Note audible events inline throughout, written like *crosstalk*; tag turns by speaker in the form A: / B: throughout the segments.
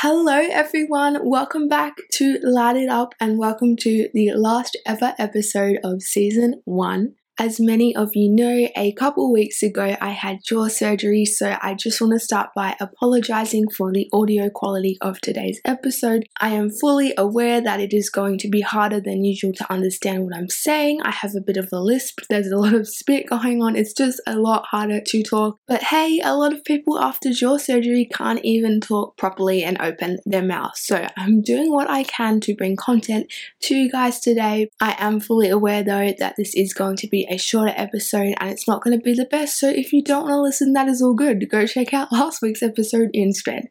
A: Hello, everyone. Welcome back to Light It Up and welcome to the last ever episode of season one. As many of you know, a couple weeks ago I had jaw surgery, so I just want to start by apologizing for the audio quality of today's episode. I am fully aware that it is going to be harder than usual to understand what I'm saying. I have a bit of a lisp, there's a lot of spit going on, it's just a lot harder to talk. But hey, a lot of people after jaw surgery can't even talk properly and open their mouth, so I'm doing what I can to bring content to you guys today. I am fully aware though that this is going to be a shorter episode and it's not going to be the best. So if you don't want to listen, that is all good. Go check out last week's episode instead.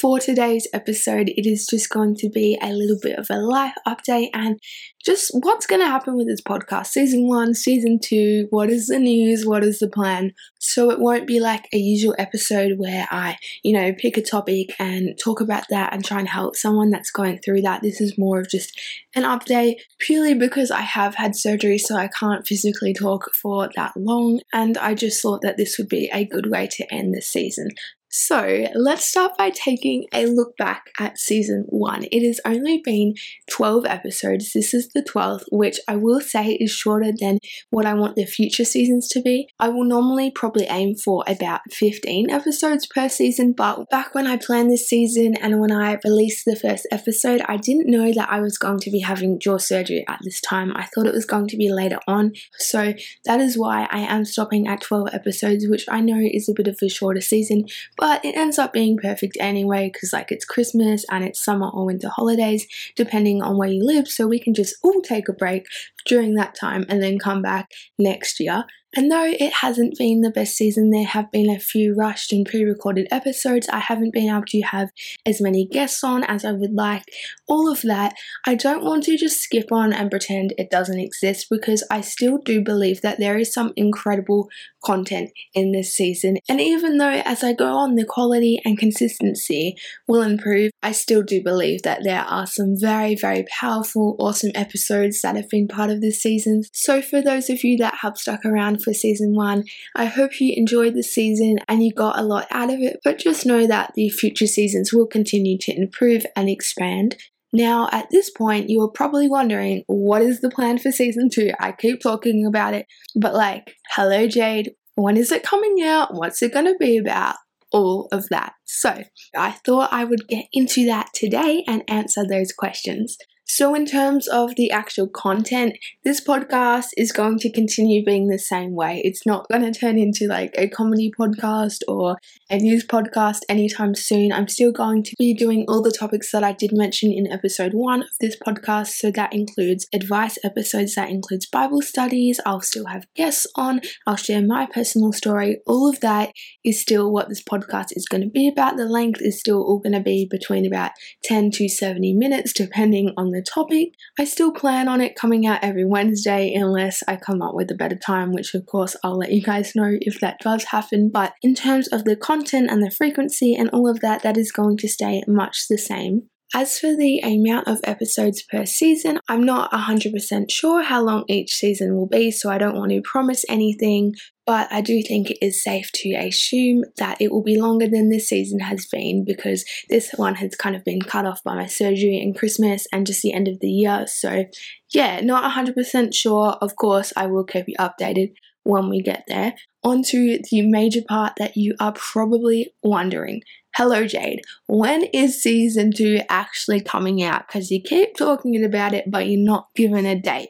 A: For today's episode, it is just going to be a little bit of a life update and just what's going to happen with this podcast. Season one, season two, what is the news, what is the plan. So it won't be like a usual episode where I, you know, pick a topic and talk about that and try and help someone that's going through that. This is more of just an update purely because I have had surgery, so I can't physically talk for that long. And I just thought that this would be a good way to end this season. So let's start by taking a look back at season one. It has only been 12 episodes. This is the 12th, which I will say is shorter than what I want the future seasons to be. I will normally probably aim for about 15 episodes per season, but back when I planned this season and when I released the first episode, I didn't know that I was going to be having jaw surgery at this time. I thought it was going to be later on. So that is why I am stopping at 12 episodes, which I know is a bit of a shorter season, but but it ends up being perfect anyway because like it's Christmas and it's summer or winter holidays depending on where you live. So we can just all take a break during that time and then come back next year and though it hasn't been the best season, there have been a few rushed and pre recorded episodes. I haven't been able to have as many guests on as I would like. All of that, I don't want to just skip on and pretend it doesn't exist because I still do believe that there is some incredible content in this season. And even though as I go on, the quality and consistency will improve, I still do believe that there are some very, very powerful, awesome episodes that have been part of this season. So for those of you that have stuck around for season one. I hope you enjoyed the season and you got a lot out of it, but just know that the future seasons will continue to improve and expand. Now, at this point, you are probably wondering, what is the plan for season two? I keep talking about it, but like, hello, Jayde, when is it coming out? What's it going to be about? All of that. So, I thought I would get into that today and answer those questions. So, in terms of the actual content, this podcast is going to continue being the same way. It's not going to turn into like a comedy podcast or a news podcast anytime soon. I'm still going to be doing all the topics that I did mention in episode one of this podcast. So, that includes advice episodes, that includes Bible studies. I'll still have guests on, I'll share my personal story. All of that is still what this podcast is going to be about. The length is still all going to be between about 10 to 70 minutes, depending on the topic. I still plan on it coming out every Wednesday unless I come up with a better time, which of course I'll let you guys know if that does happen. But in terms of the content and the frequency and all of that, that is going to stay much the same. As for the amount of episodes per season, I'm not 100% sure how long each season will be, so I don't want to promise anything, but I do think it is safe to assume that it will be longer than this season has been because this one has kind of been cut off by my surgery and Christmas and just the end of the year. So, yeah, not 100% sure. Of course, I will keep you updated when we get there. On to the major part that you are probably wondering Hello, Jayde. When is season two actually coming out? Because you keep talking about it, but you're not given a date.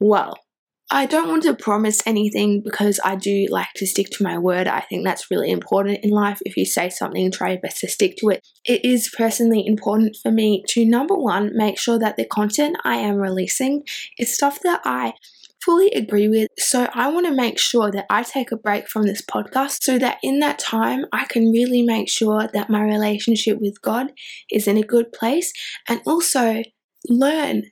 A: Well, I don't want to promise anything because I do like to stick to my word. I think that's really important in life. If you say something, try your best to stick to it. It is personally important for me to number one, make sure that the content I am releasing is stuff that I fully agree with. So I want to make sure that I take a break from this podcast so that in that time I can really make sure that my relationship with God is in a good place and also learn.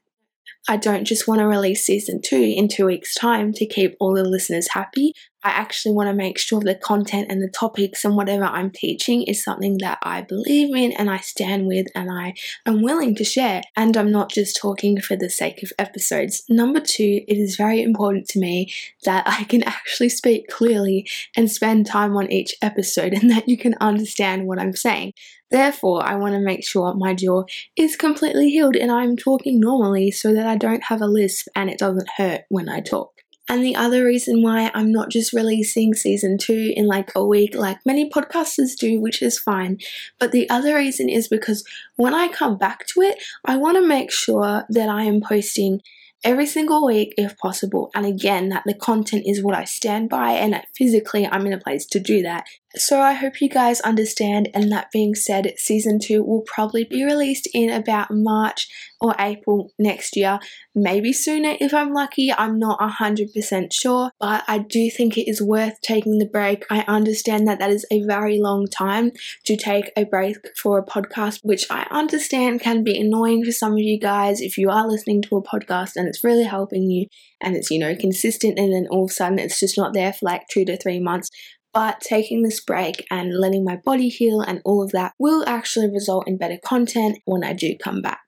A: I don't just want to release season two in two weeks' time to keep all the listeners happy. I actually want to make sure the content and the topics and whatever I'm teaching is something that I believe in and I stand with and I am willing to share. And I'm not just talking for the sake of episodes. Number two, it is very important to me that I can actually speak clearly and spend time on each episode and that you can understand what I'm saying. Therefore, I want to make sure my jaw is completely healed and I'm talking normally so that I don't have a lisp and it doesn't hurt when I talk. And the other reason why I'm not just releasing season two in like a week, like many podcasters do, which is fine, but the other reason is because when I come back to it, I want to make sure that I am posting every single week if possible. And again, that the content is what I stand by and that physically I'm in a place to do that. So I hope you guys understand. And that being said, season two will probably be released in about March or April next year, maybe sooner if I'm lucky. I'm not 100% sure, but I do think it is worth taking the break. I understand that that is a very long time to take a break for a podcast, which I understand can be annoying for some of you guys if you are listening to a podcast and it's really helping you and it's, you know, consistent and then all of a sudden it's just not there for like two to three months but taking this break and letting my body heal and all of that will actually result in better content when I do come back.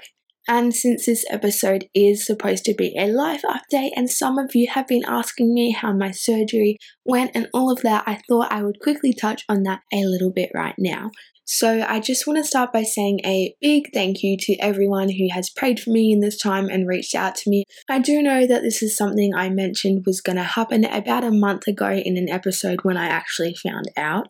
A: And since this episode is supposed to be a life update, and some of you have been asking me how my surgery went and all of that, I thought I would quickly touch on that a little bit right now. So, I just want to start by saying a big thank you to everyone who has prayed for me in this time and reached out to me. I do know that this is something I mentioned was going to happen about a month ago in an episode when I actually found out.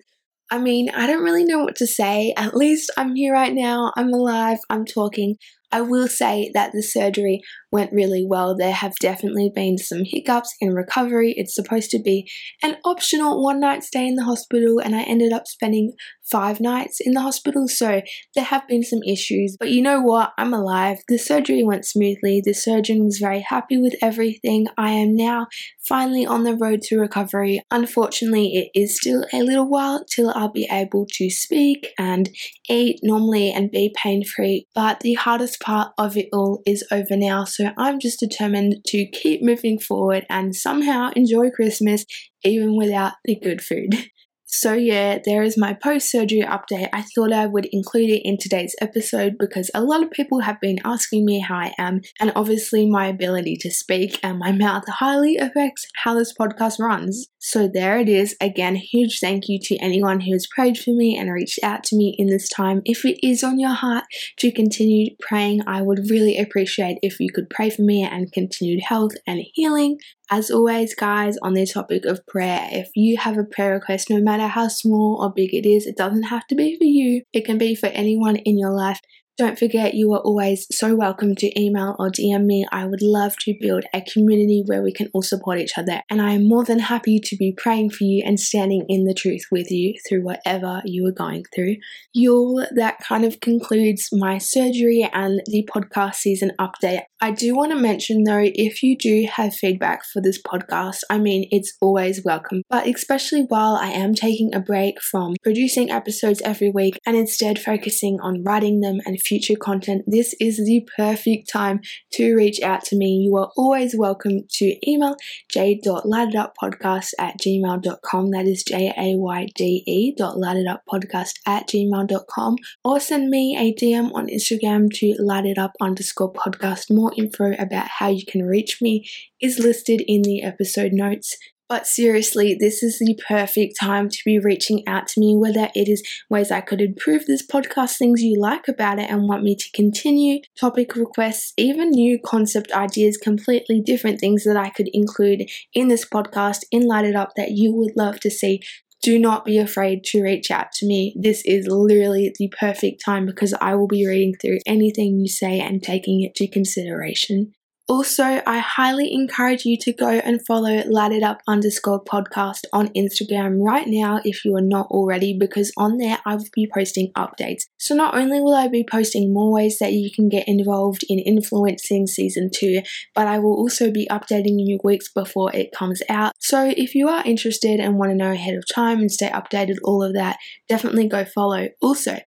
A: I mean, I don't really know what to say. At least I'm here right now, I'm alive, I'm talking. I will say that the surgery went really well. There have definitely been some hiccups in recovery. It's supposed to be an optional one night stay in the hospital, and I ended up spending five nights in the hospital, so there have been some issues. But you know what? I'm alive. The surgery went smoothly. The surgeon was very happy with everything. I am now finally on the road to recovery. Unfortunately, it is still a little while till I'll be able to speak and eat normally and be pain free, but the hardest part of it all is over now. So I'm just determined to keep moving forward and somehow enjoy Christmas even without the good food. *laughs* So, yeah, there is my post surgery update. I thought I would include it in today's episode because a lot of people have been asking me how I am, and obviously, my ability to speak and my mouth highly affects how this podcast runs. So, there it is. Again, huge thank you to anyone who has prayed for me and reached out to me in this time. If it is on your heart to continue praying, I would really appreciate if you could pray for me and continued health and healing. As always, guys, on the topic of prayer, if you have a prayer request, no matter how small or big it is, it doesn't have to be for you, it can be for anyone in your life. Don't forget, you are always so welcome to email or DM me. I would love to build a community where we can all support each other. And I am more than happy to be praying for you and standing in the truth with you through whatever you are going through. Y'all, that kind of concludes my surgery and the podcast season update. I do want to mention though, if you do have feedback for this podcast, I mean, it's always welcome. But especially while I am taking a break from producing episodes every week and instead focusing on writing them and future content, this is the perfect time to reach out to me. You are always welcome to email j.lighteduppodcast at gmail.com. That is J A Y D E dot at gmail.com or send me a DM on Instagram to lightitup underscore podcast. More info about how you can reach me is listed in the episode notes. But seriously, this is the perfect time to be reaching out to me, whether it is ways I could improve this podcast, things you like about it and want me to continue, topic requests, even new concept ideas, completely different things that I could include in this podcast in Light It Up that you would love to see. Do not be afraid to reach out to me. This is literally the perfect time because I will be reading through anything you say and taking it to consideration. Also, I highly encourage you to go and follow Light Up underscore podcast on Instagram right now if you are not already, because on there I will be posting updates. So, not only will I be posting more ways that you can get involved in influencing season two, but I will also be updating you weeks before it comes out. So, if you are interested and want to know ahead of time and stay updated, all of that, definitely go follow. Also,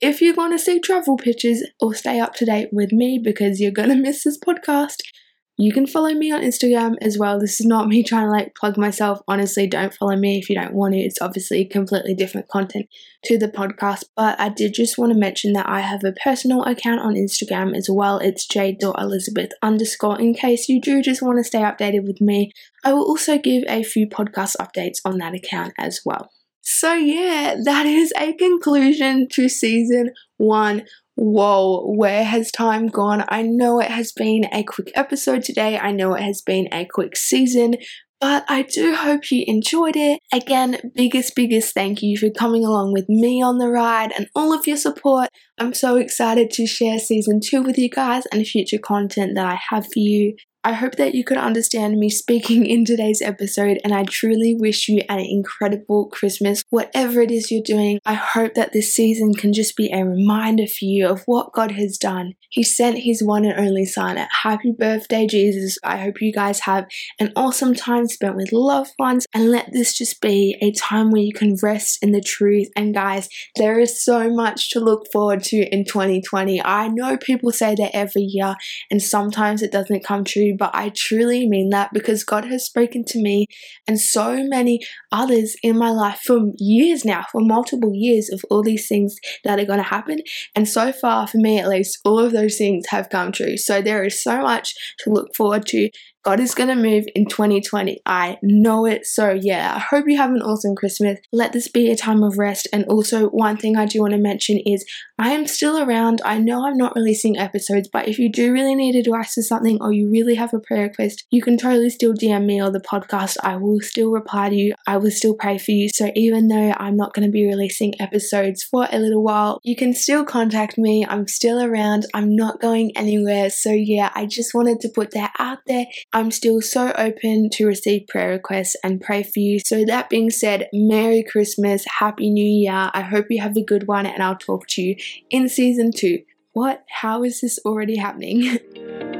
A: if you want to see travel pictures or stay up to date with me because you're going *laughs* to miss this podcast, you can follow me on Instagram as well. This is not me trying to like plug myself. Honestly, don't follow me if you don't want to. It's obviously completely different content to the podcast. But I did just want to mention that I have a personal account on Instagram as well. It's jayde.elizabeth underscore in case you do just want to stay updated with me. I will also give a few podcast updates on that account as well. So, yeah, that is a conclusion to season one whoa, where has time gone? I know it has been a quick episode today. I know it has been a quick season, but I do hope you enjoyed it. Again, biggest, biggest thank you for coming along with me on the ride and all of your support. I'm so excited to share season two with you guys and future content that I have for you. I hope that you could understand me speaking in today's episode, and I truly wish you an incredible Christmas, whatever it is you're doing. I hope that this season can just be a reminder for you of what God has done. He sent His one and only Son. Happy birthday, Jesus. I hope you guys have an awesome time spent with loved ones, and let this just be a time where you can rest in the truth. And guys, there is so much to look forward to in 2020. I know people say that every year, and sometimes it doesn't come true but I truly mean that because God has spoken to me and so many others in my life for years now, for multiple years of all these things that are going to happen. And so far, for me at least, all of those things have come true. So there is so much to look forward to. God is going to move in 2020. I know it. So, yeah, I hope you have an awesome Christmas. Let this be a time of rest. And also, one thing I do want to mention is I am still around. I know I'm not releasing episodes, but if you do really need advice for something or you really have a prayer request, you can totally still DM me or the podcast. I will still reply to you. I will still pray for you. So, even though I'm not going to be releasing episodes for a little while, you can still contact me. I'm still around. I'm not going anywhere. So, yeah, I just wanted to put that out there. I'm still so open to receive prayer requests and pray for you. So, that being said, Merry Christmas, Happy New Year. I hope you have a good one, and I'll talk to you in season two. What? How is this already happening? *laughs*